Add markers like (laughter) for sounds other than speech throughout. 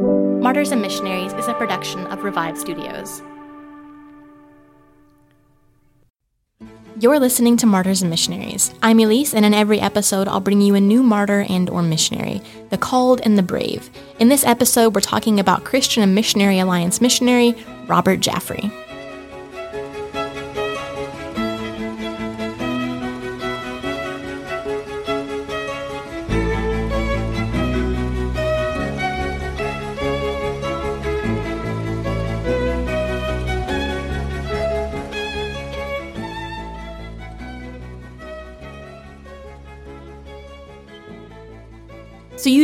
Martyrs and Missionaries is a production of Revived Studios. You're listening to Martyrs and Missionaries. I'm Elise, and in every episode, I'll bring you a new martyr and or missionary, the called and the brave. In this episode, we're talking about Christian and Missionary Alliance missionary Robert Jaffray.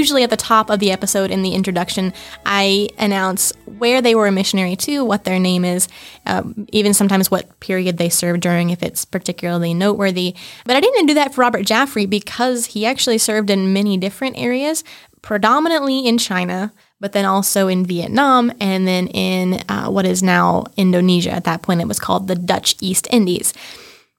Usually at the top of the episode in the introduction, I announce where they were a missionary to, what their name is, um, even sometimes what period they served during, if it's particularly noteworthy. But I didn't do that for Robert Jaffray because he actually served in many different areas, predominantly in China, but then also in Vietnam and then in uh, what is now Indonesia. At that point, it was called the Dutch East Indies.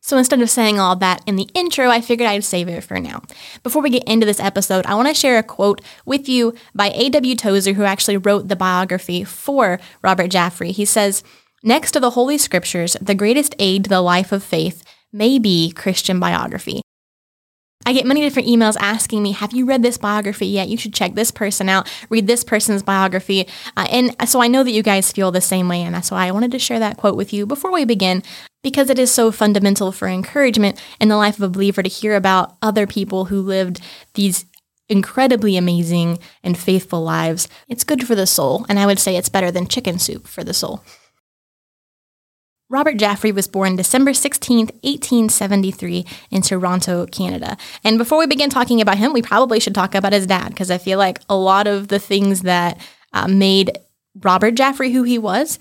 So instead of saying all that in the intro, I figured I'd save it for now. Before we get into this episode, I want to share a quote with you by A.W. Tozer, who actually wrote the biography for Robert Jaffray. He says, Next to the Holy Scriptures, the greatest aid to the life of faith may be Christian biography. I get many different emails asking me, Have you read this biography yet? You should check this person out, read this person's biography. Uh, and so I know that you guys feel the same way. And that's why I wanted to share that quote with you before we begin, because it is so fundamental for encouragement in the life of a believer to hear about other people who lived these incredibly amazing and faithful lives. It's good for the soul. And I would say it's better than chicken soup for the soul. Robert Jaffray was born December 16, 1873, in Toronto, Canada. And before we begin talking about him, we probably should talk about his dad, because I feel like a lot of the things that uh, made Robert Jaffray who he was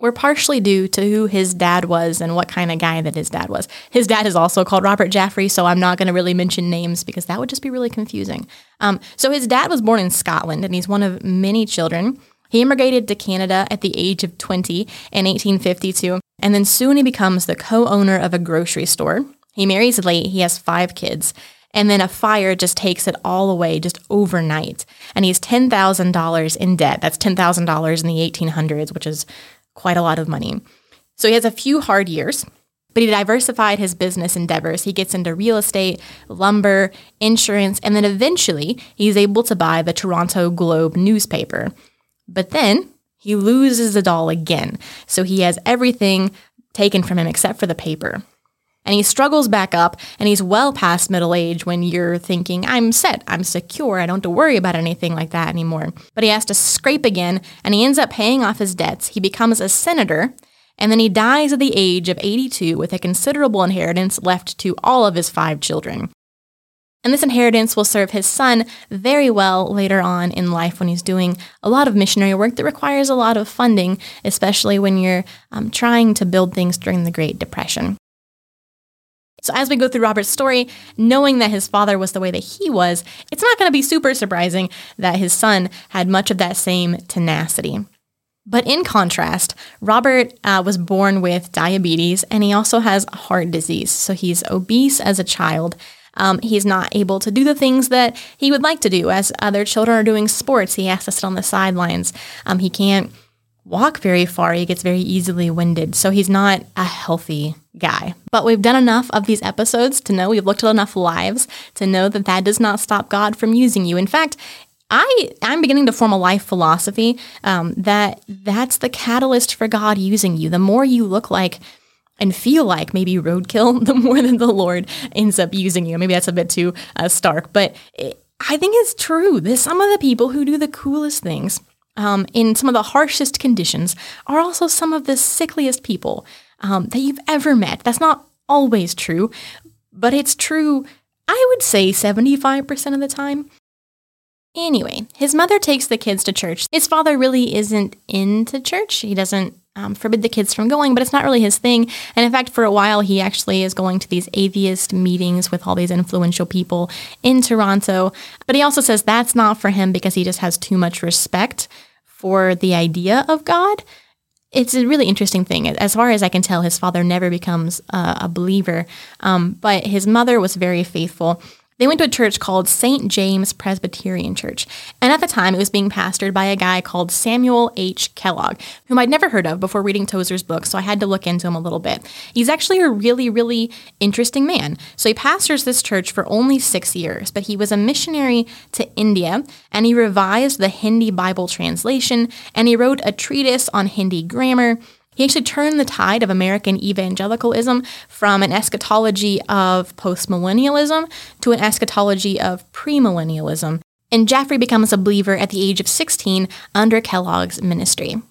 were partially due to who his dad was and what kind of guy that his dad was. His dad is also called Robert Jaffray, so I'm not going to really mention names because that would just be really confusing. Um, so his dad was born in Scotland, and he's one of many children. He immigrated to Canada at the age of 20 in 1852, and then soon he becomes the co owner of a grocery store. He marries late, he has five kids, and then a fire just takes it all away just overnight. And he's $10,000 in debt. That's $10,000 in the 1800s, which is quite a lot of money. So he has a few hard years, but he diversified his business endeavors. He gets into real estate, lumber, insurance, and then eventually he's able to buy the Toronto Globe newspaper. But then he loses it all again. So he has everything taken from him except for the paper. And he struggles back up, and he's well past middle age when you're thinking, I'm set, I'm secure, I don't have to worry about anything like that anymore. But he has to scrape again, and he ends up paying off his debts. He becomes a senator, and then he dies at the age of 82 with a considerable inheritance left to all of his five children. And this inheritance will serve his son very well later on in life when he's doing a lot of missionary work that requires a lot of funding, especially when you're um, trying to build things during the Great Depression. So, as we go through Robert's story, knowing that his father was the way that he was, it's not going to be super surprising that his son had much of that same tenacity. But in contrast, Robert uh, was born with diabetes and he also has heart disease. So he's obese as a child um, he's not able to do the things that he would like to do. As other children are doing sports, he has to sit on the sidelines. Um, he can't walk very far. He gets very easily winded. So he's not a healthy guy. But we've done enough of these episodes to know we've looked at enough lives to know that that does not stop God from using you. In fact, I I'm beginning to form a life philosophy um, that that's the catalyst for God using you. The more you look like and feel like maybe roadkill, (laughs) the more that the Lord ends up using you. Maybe that's a bit too uh, stark, but it, I think it's true that some of the people who do the coolest things um, in some of the harshest conditions are also some of the sickliest people um, that you've ever met. That's not always true, but it's true, I would say 75% of the time. Anyway, his mother takes the kids to church. His father really isn't into church. He doesn't um, forbid the kids from going, but it's not really his thing. And in fact, for a while, he actually is going to these atheist meetings with all these influential people in Toronto. But he also says that's not for him because he just has too much respect for the idea of God. It's a really interesting thing. As far as I can tell, his father never becomes uh, a believer, um, but his mother was very faithful. They went to a church called St. James Presbyterian Church, and at the time it was being pastored by a guy called Samuel H. Kellogg, whom I'd never heard of before reading Tozer's book, so I had to look into him a little bit. He's actually a really, really interesting man. So he pastors this church for only six years, but he was a missionary to India, and he revised the Hindi Bible translation, and he wrote a treatise on Hindi grammar. He actually turned the tide of American evangelicalism from an eschatology of postmillennialism to an eschatology of premillennialism. And Jaffray becomes a believer at the age of 16 under Kellogg's ministry.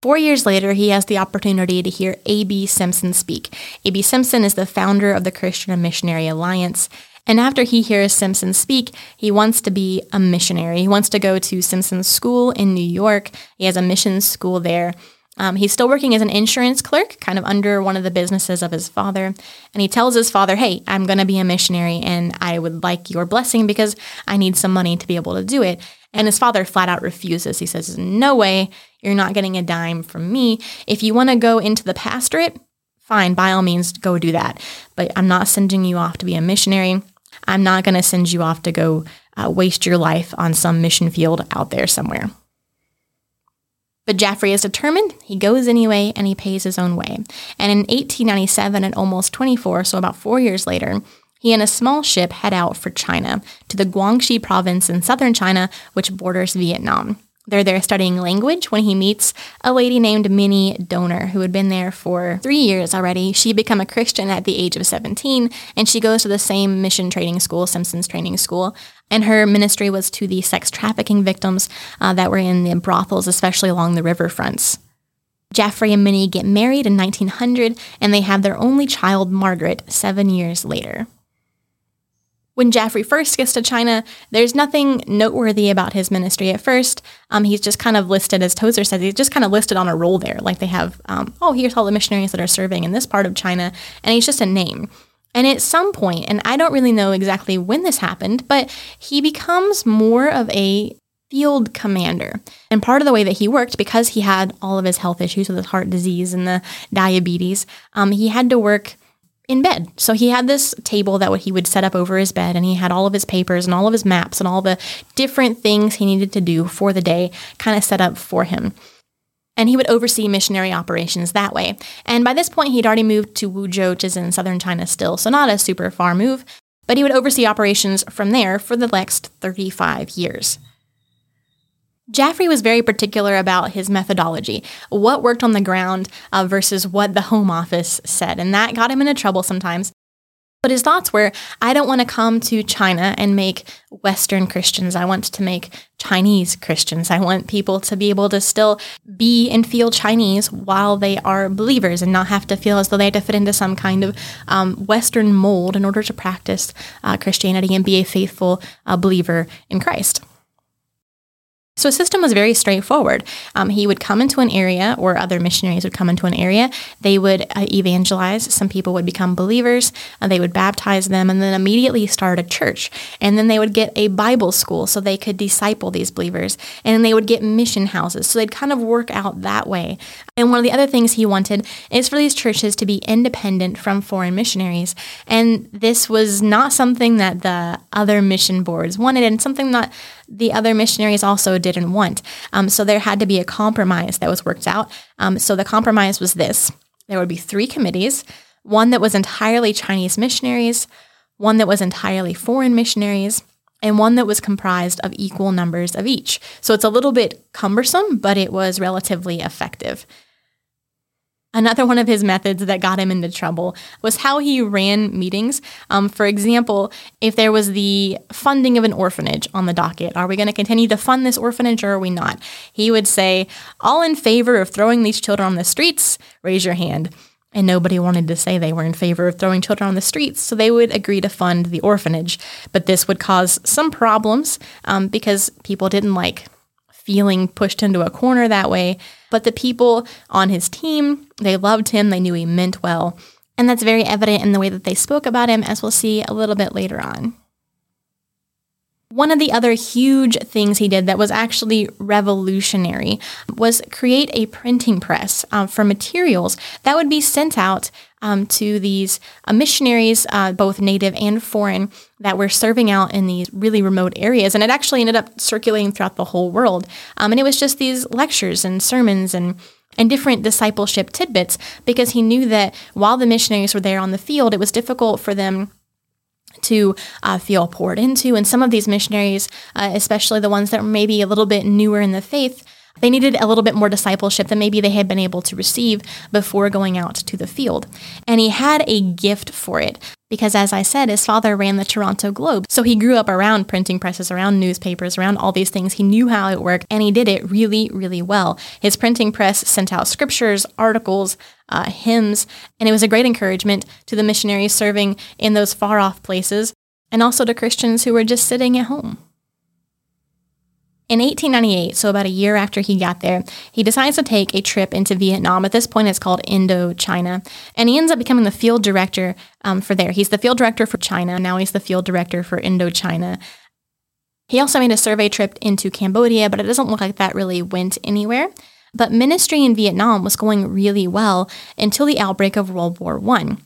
Four years later, he has the opportunity to hear A.B. Simpson speak. A.B. Simpson is the founder of the Christian and Missionary Alliance. And after he hears Simpson speak, he wants to be a missionary. He wants to go to Simpson's school in New York. He has a mission school there. Um, he's still working as an insurance clerk, kind of under one of the businesses of his father. And he tells his father, Hey, I'm going to be a missionary and I would like your blessing because I need some money to be able to do it. And his father flat out refuses. He says, No way, you're not getting a dime from me. If you want to go into the pastorate, fine, by all means, go do that. But I'm not sending you off to be a missionary. I'm not going to send you off to go uh, waste your life on some mission field out there somewhere. But Jaffray is determined. He goes anyway and he pays his own way. And in 1897, at almost 24, so about four years later, he and a small ship head out for China to the Guangxi province in southern China, which borders Vietnam. They're there studying language when he meets a lady named Minnie Donner, who had been there for three years already. She became a Christian at the age of 17, and she goes to the same mission training school, Simpson's training school. And her ministry was to the sex trafficking victims uh, that were in the brothels, especially along the riverfronts. Jeffrey and Minnie get married in 1900, and they have their only child, Margaret, seven years later. When Jaffray first gets to China, there's nothing noteworthy about his ministry at first. Um, he's just kind of listed, as Tozer says, he's just kind of listed on a roll there. Like they have, um, oh, here's all the missionaries that are serving in this part of China, and he's just a name. And at some point, and I don't really know exactly when this happened, but he becomes more of a field commander. And part of the way that he worked, because he had all of his health issues with his heart disease and the diabetes, um, he had to work in bed. So he had this table that he would set up over his bed, and he had all of his papers and all of his maps and all the different things he needed to do for the day kind of set up for him. And he would oversee missionary operations that way. And by this point, he'd already moved to Wuzhou, which is in southern China still, so not a super far move, but he would oversee operations from there for the next 35 years. Jaffray was very particular about his methodology, what worked on the ground uh, versus what the home office said, and that got him into trouble sometimes. But his thoughts were I don't want to come to China and make Western Christians. I want to make Chinese Christians. I want people to be able to still be and feel Chinese while they are believers and not have to feel as though they have to fit into some kind of um, Western mold in order to practice uh, Christianity and be a faithful uh, believer in Christ. So his system was very straightforward. Um, he would come into an area, or other missionaries would come into an area. They would uh, evangelize. Some people would become believers. And they would baptize them, and then immediately start a church. And then they would get a Bible school so they could disciple these believers. And then they would get mission houses. So they'd kind of work out that way. And one of the other things he wanted is for these churches to be independent from foreign missionaries. And this was not something that the other mission boards wanted, and something that the other missionaries also didn't want. Um, so there had to be a compromise that was worked out. Um, so the compromise was this there would be three committees one that was entirely Chinese missionaries, one that was entirely foreign missionaries, and one that was comprised of equal numbers of each. So it's a little bit cumbersome, but it was relatively effective. Another one of his methods that got him into trouble was how he ran meetings. Um, for example, if there was the funding of an orphanage on the docket, are we going to continue to fund this orphanage or are we not? He would say, All in favor of throwing these children on the streets, raise your hand. And nobody wanted to say they were in favor of throwing children on the streets, so they would agree to fund the orphanage. But this would cause some problems um, because people didn't like feeling pushed into a corner that way. But the people on his team, they loved him, they knew he meant well. And that's very evident in the way that they spoke about him, as we'll see a little bit later on. One of the other huge things he did that was actually revolutionary was create a printing press uh, for materials that would be sent out um, to these uh, missionaries, uh, both native and foreign, that were serving out in these really remote areas. And it actually ended up circulating throughout the whole world. Um, and it was just these lectures and sermons and and different discipleship tidbits because he knew that while the missionaries were there on the field, it was difficult for them to uh, feel poured into. And some of these missionaries, uh, especially the ones that were maybe a little bit newer in the faith, they needed a little bit more discipleship than maybe they had been able to receive before going out to the field. And he had a gift for it because, as I said, his father ran the Toronto Globe. So he grew up around printing presses, around newspapers, around all these things. He knew how it worked and he did it really, really well. His printing press sent out scriptures, articles, uh, hymns, and it was a great encouragement to the missionaries serving in those far off places and also to Christians who were just sitting at home. In 1898, so about a year after he got there, he decides to take a trip into Vietnam. At this point, it's called Indochina. And he ends up becoming the field director um, for there. He's the field director for China. Now he's the field director for Indochina. He also made a survey trip into Cambodia, but it doesn't look like that really went anywhere. But ministry in Vietnam was going really well until the outbreak of World War I.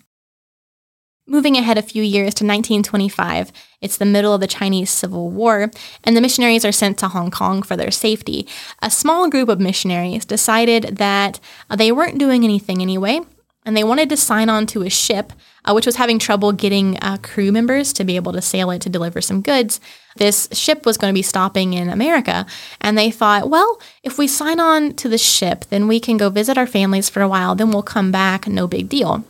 Moving ahead a few years to 1925, it's the middle of the Chinese Civil War, and the missionaries are sent to Hong Kong for their safety. A small group of missionaries decided that uh, they weren't doing anything anyway, and they wanted to sign on to a ship uh, which was having trouble getting uh, crew members to be able to sail it to deliver some goods. This ship was going to be stopping in America, and they thought, well, if we sign on to the ship, then we can go visit our families for a while, then we'll come back, no big deal.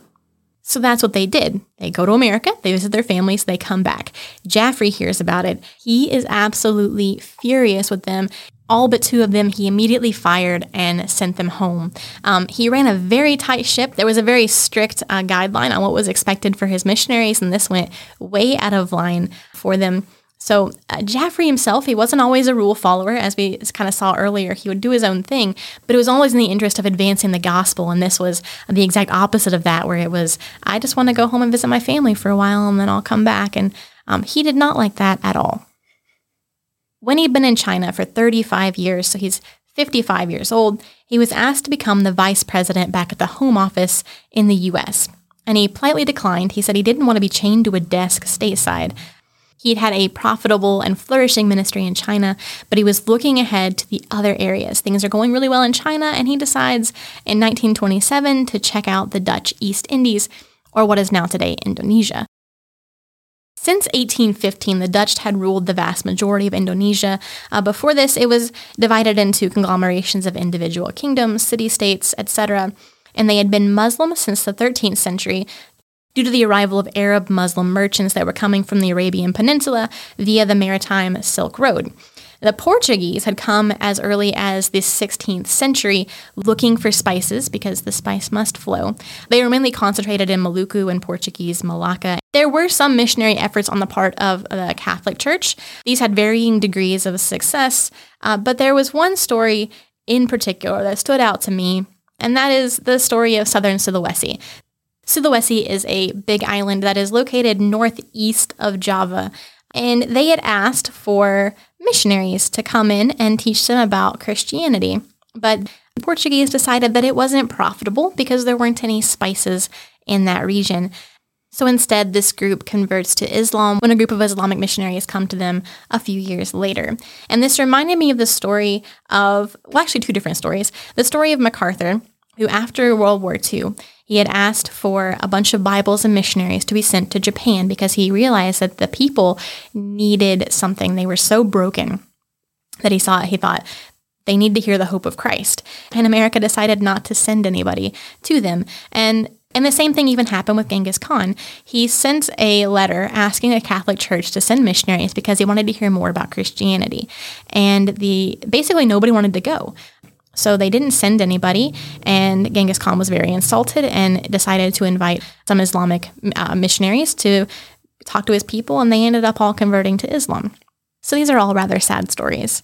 So that's what they did. They go to America, they visit their families, they come back. Jaffray hears about it. He is absolutely furious with them. All but two of them he immediately fired and sent them home. Um, he ran a very tight ship. There was a very strict uh, guideline on what was expected for his missionaries, and this went way out of line for them. So uh, Jaffray himself, he wasn't always a rule follower, as we kind of saw earlier. He would do his own thing, but it was always in the interest of advancing the gospel. And this was the exact opposite of that, where it was, I just want to go home and visit my family for a while, and then I'll come back. And um, he did not like that at all. When he'd been in China for 35 years, so he's 55 years old, he was asked to become the vice president back at the Home Office in the US. And he politely declined. He said he didn't want to be chained to a desk stateside. He'd had a profitable and flourishing ministry in China, but he was looking ahead to the other areas. Things are going really well in China, and he decides in 1927 to check out the Dutch East Indies, or what is now today Indonesia. Since 1815, the Dutch had ruled the vast majority of Indonesia. Uh, before this, it was divided into conglomerations of individual kingdoms, city states, etc. And they had been Muslim since the 13th century, due to the arrival of Arab Muslim merchants that were coming from the Arabian Peninsula via the maritime Silk Road. The Portuguese had come as early as the 16th century looking for spices because the spice must flow. They were mainly concentrated in Maluku and Portuguese Malacca. There were some missionary efforts on the part of the Catholic Church. These had varying degrees of success, uh, but there was one story in particular that stood out to me, and that is the story of southern Sulawesi. Sulawesi is a big island that is located northeast of Java. And they had asked for missionaries to come in and teach them about Christianity. But the Portuguese decided that it wasn't profitable because there weren't any spices in that region. So instead, this group converts to Islam when a group of Islamic missionaries come to them a few years later. And this reminded me of the story of, well, actually, two different stories. The story of MacArthur, who, after World War II, he had asked for a bunch of Bibles and missionaries to be sent to Japan because he realized that the people needed something. They were so broken that he saw it. he thought they need to hear the hope of Christ. And America decided not to send anybody to them. And and the same thing even happened with Genghis Khan. He sent a letter asking a Catholic church to send missionaries because he wanted to hear more about Christianity. And the basically nobody wanted to go. So they didn't send anybody, and Genghis Khan was very insulted and decided to invite some Islamic uh, missionaries to talk to his people, and they ended up all converting to Islam. So these are all rather sad stories.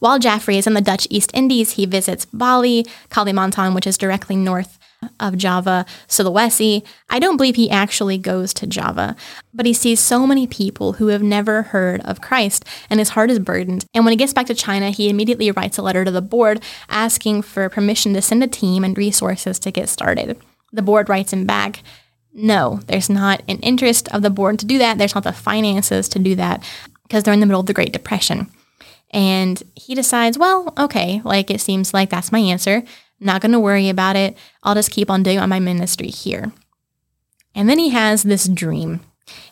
While Jaffray is in the Dutch East Indies, he visits Bali, Kalimantan, which is directly north of Java, Sulawesi. I don't believe he actually goes to Java, but he sees so many people who have never heard of Christ, and his heart is burdened. And when he gets back to China, he immediately writes a letter to the board asking for permission to send a team and resources to get started. The board writes him back, no, there's not an interest of the board to do that. There's not the finances to do that because they're in the middle of the Great Depression. And he decides, well, okay, like it seems like that's my answer. I'm Not going to worry about it. I'll just keep on doing my ministry here. And then he has this dream.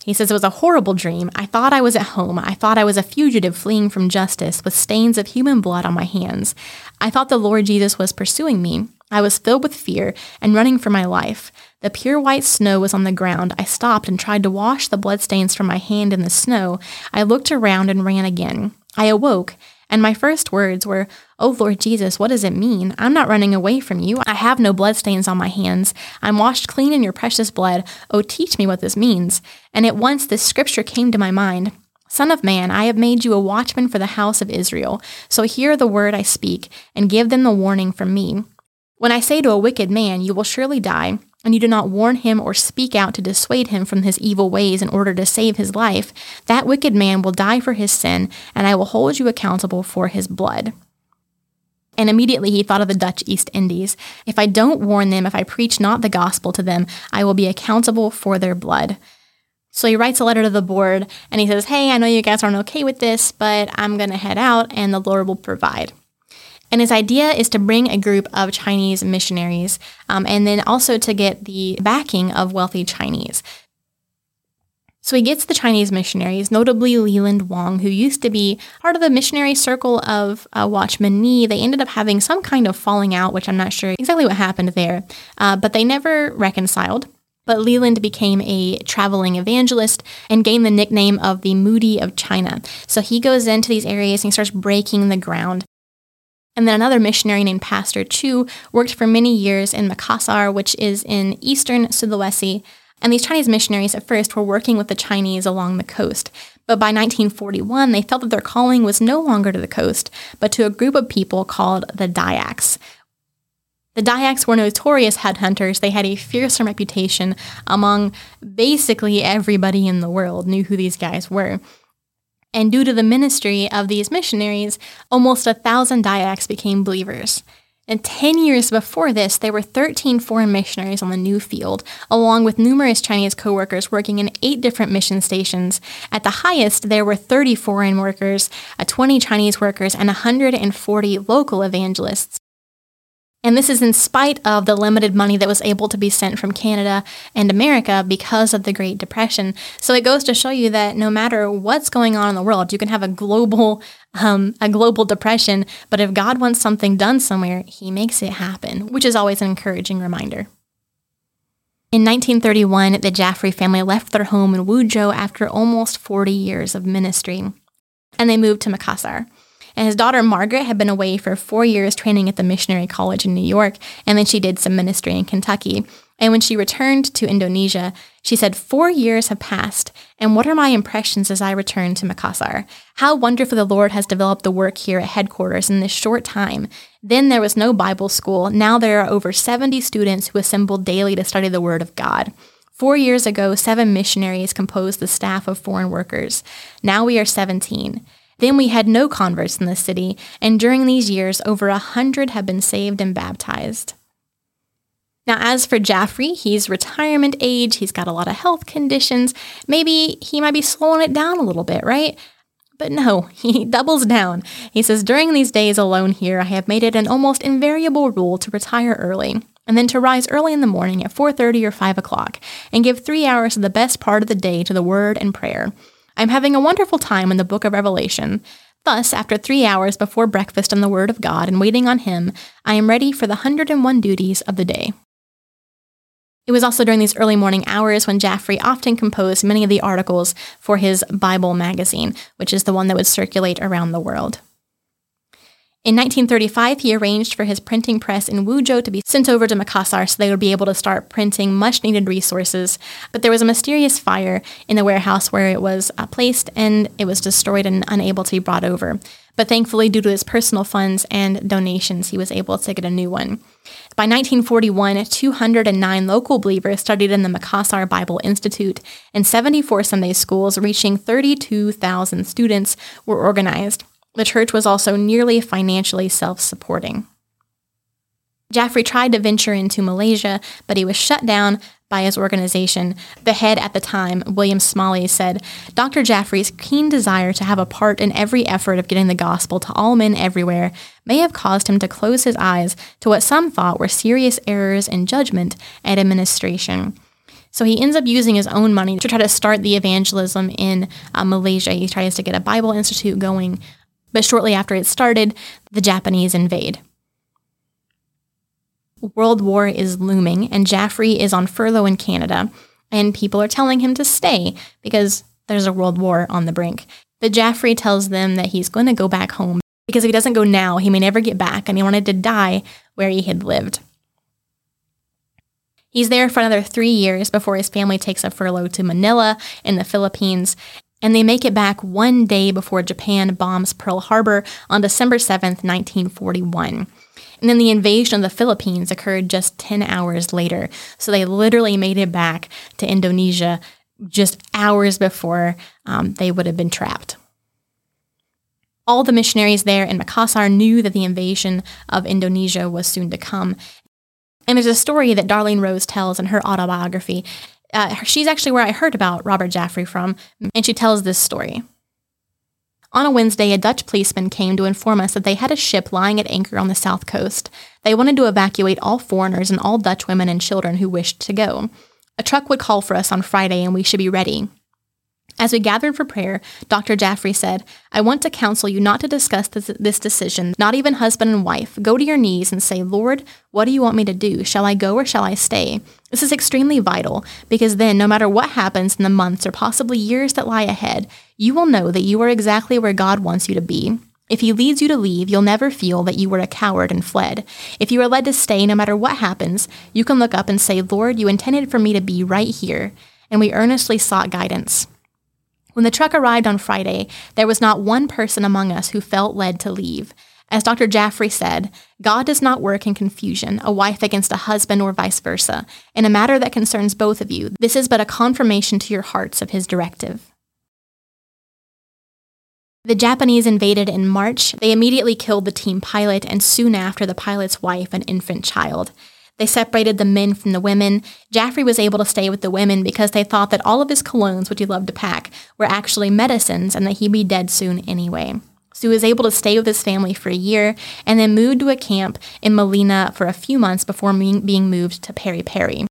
He says it was a horrible dream. I thought I was at home. I thought I was a fugitive fleeing from justice with stains of human blood on my hands. I thought the Lord Jesus was pursuing me. I was filled with fear and running for my life. The pure white snow was on the ground. I stopped and tried to wash the bloodstains from my hand in the snow. I looked around and ran again. I awoke, and my first words were, Oh Lord Jesus, what does it mean? I'm not running away from you. I have no bloodstains on my hands. I'm washed clean in your precious blood. Oh, teach me what this means. And at once this scripture came to my mind. Son of man, I have made you a watchman for the house of Israel. So hear the word I speak, and give them the warning from me. When I say to a wicked man, You will surely die, and you do not warn him or speak out to dissuade him from his evil ways in order to save his life, that wicked man will die for his sin, and I will hold you accountable for his blood. And immediately he thought of the Dutch East Indies. If I don't warn them, if I preach not the gospel to them, I will be accountable for their blood. So he writes a letter to the board and he says, Hey, I know you guys aren't okay with this, but I'm going to head out and the Lord will provide. And his idea is to bring a group of Chinese missionaries um, and then also to get the backing of wealthy Chinese. So he gets the Chinese missionaries, notably Leland Wang, who used to be part of the missionary circle of uh, Watchman Nee. They ended up having some kind of falling out, which I'm not sure exactly what happened there, uh, but they never reconciled. But Leland became a traveling evangelist and gained the nickname of the Moody of China. So he goes into these areas and he starts breaking the ground. And then another missionary named Pastor Chu worked for many years in Makassar, which is in eastern Sulawesi. And these Chinese missionaries at first were working with the Chinese along the coast. But by 1941, they felt that their calling was no longer to the coast, but to a group of people called the Dayaks. The Dayaks were notorious headhunters. They had a fearsome reputation among basically everybody in the world knew who these guys were. And due to the ministry of these missionaries, almost a thousand Dayaks became believers. And 10 years before this, there were 13 foreign missionaries on the new field, along with numerous Chinese co workers working in eight different mission stations. At the highest, there were 30 foreign workers, uh, 20 Chinese workers, and 140 local evangelists. And this is in spite of the limited money that was able to be sent from Canada and America because of the Great Depression. So it goes to show you that no matter what's going on in the world, you can have a global um, a global depression, but if God wants something done somewhere, He makes it happen, which is always an encouraging reminder. In 1931, the Jaffray family left their home in Wuzhou after almost 40 years of ministry, and they moved to Makassar. And his daughter Margaret had been away for four years training at the missionary college in New York, and then she did some ministry in Kentucky. And when she returned to Indonesia, she said, Four years have passed, and what are my impressions as I return to Makassar? How wonderfully the Lord has developed the work here at headquarters in this short time. Then there was no Bible school. Now there are over 70 students who assemble daily to study the Word of God. Four years ago, seven missionaries composed the staff of foreign workers. Now we are 17. Then we had no converts in the city, and during these years, over a hundred have been saved and baptized. Now, as for Jaffray, he's retirement age, he's got a lot of health conditions. Maybe he might be slowing it down a little bit, right? But no, (laughs) he doubles down. He says, During these days alone here, I have made it an almost invariable rule to retire early. and then to rise early in the morning at 4.30 or 5 o'clock and give three hours of the best part of the day to the word and prayer. I'm having a wonderful time in the book of Revelation. Thus, after three hours before breakfast on the Word of God and waiting on Him, I am ready for the 101 duties of the day. It was also during these early morning hours when Jaffray often composed many of the articles for his Bible magazine, which is the one that would circulate around the world. In 1935, he arranged for his printing press in Wuzhou to be sent over to Makassar so they would be able to start printing much needed resources. But there was a mysterious fire in the warehouse where it was uh, placed and it was destroyed and unable to be brought over. But thankfully, due to his personal funds and donations, he was able to get a new one. By 1941, 209 local believers studied in the Makassar Bible Institute, and 74 Sunday schools reaching 32,000 students were organized. The church was also nearly financially self supporting. Jaffray tried to venture into Malaysia, but he was shut down by his organization. The head at the time, William Smalley, said Dr. Jaffray's keen desire to have a part in every effort of getting the gospel to all men everywhere may have caused him to close his eyes to what some thought were serious errors in judgment and administration. So he ends up using his own money to try to start the evangelism in uh, Malaysia. He tries to get a Bible Institute going, but shortly after it started, the Japanese invade. World War is looming, and Jaffray is on furlough in Canada, and people are telling him to stay because there's a world war on the brink. But Jaffray tells them that he's going to go back home because if he doesn't go now, he may never get back, and he wanted to die where he had lived. He's there for another three years before his family takes a furlough to Manila in the Philippines, and they make it back one day before Japan bombs Pearl Harbor on December 7th, 1941. And then the invasion of the Philippines occurred just 10 hours later. So they literally made it back to Indonesia just hours before um, they would have been trapped. All the missionaries there in Makassar knew that the invasion of Indonesia was soon to come. And there's a story that Darlene Rose tells in her autobiography uh, she's actually where I heard about Robert Jaffray from, and she tells this story. On a Wednesday, a Dutch policeman came to inform us that they had a ship lying at anchor on the south coast. They wanted to evacuate all foreigners and all Dutch women and children who wished to go. A truck would call for us on Friday, and we should be ready. As we gathered for prayer, Dr. Jaffray said, I want to counsel you not to discuss this, this, decision, not even husband and wife. Go to your knees and say, Lord, what do you want me to do? Shall I go or shall I stay? This is extremely vital because then, no matter what happens in the months or possibly years that lie ahead, you will know that you are exactly where God wants you to be. If he leads you to leave, you'll never feel that you were a coward and fled. If you are led to stay, no matter what happens, you can look up and say, Lord, you intended for me to be right here. And we earnestly sought guidance. When the truck arrived on Friday, there was not one person among us who felt led to leave. As Dr. Jaffray said, God does not work in confusion, a wife against a husband or vice versa. In a matter that concerns both of you, this is but a confirmation to your hearts of his directive. The Japanese invaded in March. They immediately killed the team pilot and soon after the pilot's wife and infant child. They separated the men from the women. Jaffray was able to stay with the women because they thought that all of his colognes, which he loved to pack, were actually medicines and that he'd be dead soon anyway. So he was able to stay with his family for a year and then moved to a camp in Malino for a few months before being moved to Pare-Pare.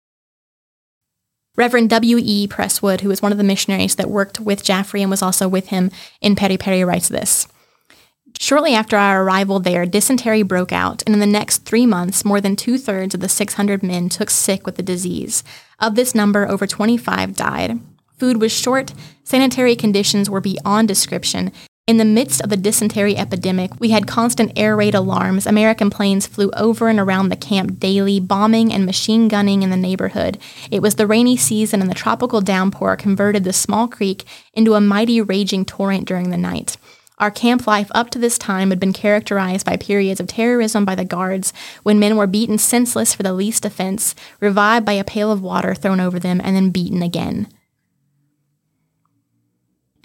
Reverend W.E. Presswood, who was one of the missionaries that worked with Jaffray and was also with him in Pare-Pare, writes this. Shortly after our arrival there, dysentery broke out, and in the next three months, more than two thirds of the 600 men took sick with the disease. Of this number, over 25 died. Food was short, sanitary conditions were beyond description. In the midst of the dysentery epidemic, we had constant air raid alarms. American planes flew over and around the camp daily, bombing and machine gunning in the neighborhood. It was the rainy season, and the tropical downpour converted the small creek into a mighty raging torrent during the night. Our camp life up to this time had been characterized by periods of terrorism by the guards, when men were beaten senseless for the least offense, revived by a pail of water thrown over them, and then beaten again.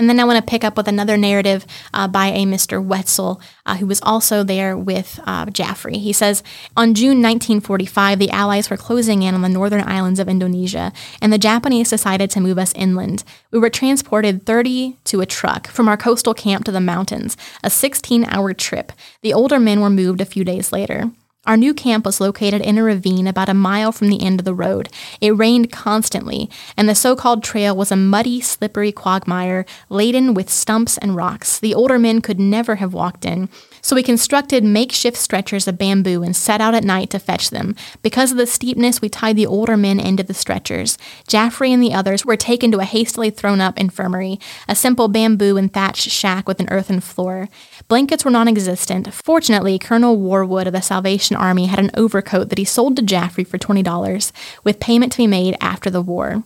And then I want to pick up with another narrative uh, by a Mr. Whetzel, uh, who was also there with uh, Jaffray. He says, On June 1945, the Allies were closing in on the northern islands of Indonesia, and the Japanese decided to move us inland. We were transported 30 to a truck from our coastal camp to the mountains, a 16 hour trip. The older men were moved a few days later. Our new camp was located in a ravine about a mile from the end of the road. It rained constantly, and the so called trail was a muddy, slippery quagmire laden with stumps and rocks. The older men could never have walked in, so we constructed makeshift stretchers of bamboo and set out at night to fetch them. Because of the steepness, we tied the older men into the stretchers. Jaffray and the others were taken to a hastily thrown up infirmary, a simple bamboo and thatched shack with an earthen floor. Blankets were non existent. Fortunately, Colonel Warwood of the Salvation Army had an overcoat that he sold to Jaffray for $20, with payment to be made after the war.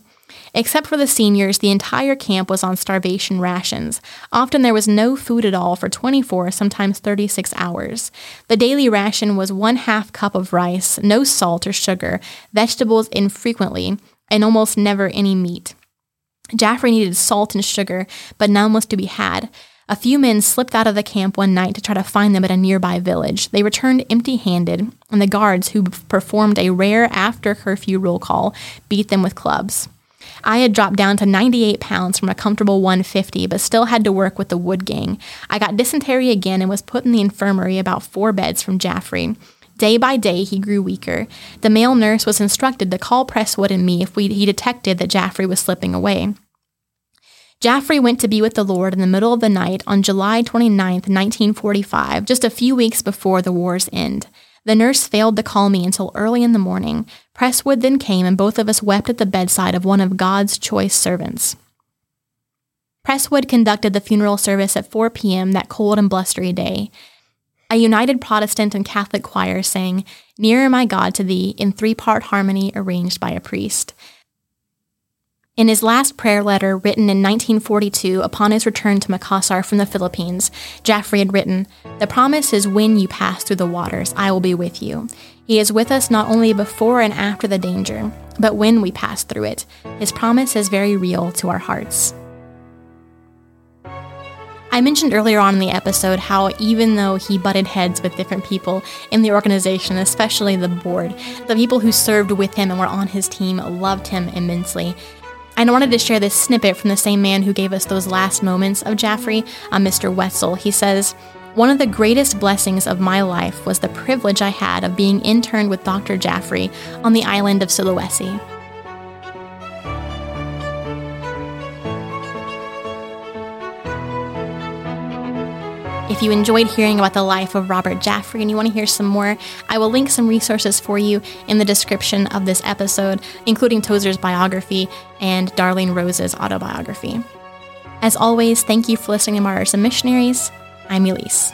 Except for the seniors, the entire camp was on starvation rations. Often there was no food at all for 24, sometimes 36 hours. The daily ration was one half cup of rice, no salt or sugar, vegetables infrequently, and almost never any meat. Jaffray needed salt and sugar, but none was to be had. A few men slipped out of the camp one night to try to find them at a nearby village. They returned empty handed, and the guards, who performed a rare after curfew roll call, beat them with clubs. I had dropped down to 98 pounds from a comfortable 150, but still had to work with the wood gang. I got dysentery again and was put in the infirmary about four beds from Jaffray. Day by day, he grew weaker. The male nurse was instructed to call Presswood and me if we, he detected that Jaffray was slipping away. Jaffray went to be with the Lord in the middle of the night on July 29, 1945, just a few weeks before the war's end. The nurse failed to call me until early in the morning. Presswood then came, and both of us wept at the bedside of one of God's choice servants. Presswood conducted the funeral service at 4 p.m. that cold and blustery day. A united Protestant and Catholic choir sang, Nearer My God to Thee, in three part harmony arranged by a priest. In his last prayer letter, written in 1942 upon his return to Makassar from the Philippines, Jaffray had written, The promise is when you pass through the waters, I will be with you. He is with us not only before and after the danger, but when we pass through it. His promise is very real to our hearts. I mentioned earlier on in the episode how even though he butted heads with different people in the organization, especially the board, the people who served with him and were on his team loved him immensely. And I wanted to share this snippet from the same man who gave us those last moments of Jaffray, uh, Mr. Whetzel. He says, one of the greatest blessings of my life was the privilege I had of being interned with Dr. Jaffray on the island of Sulawesi. If you enjoyed hearing about the life of Robert Jaffray and you want to hear some more, I will link some resources for you in the description of this episode, including Tozer's biography and Darlene Rose's autobiography. As always, thank you for listening to Martyrs and Missionaries. I'm Elise.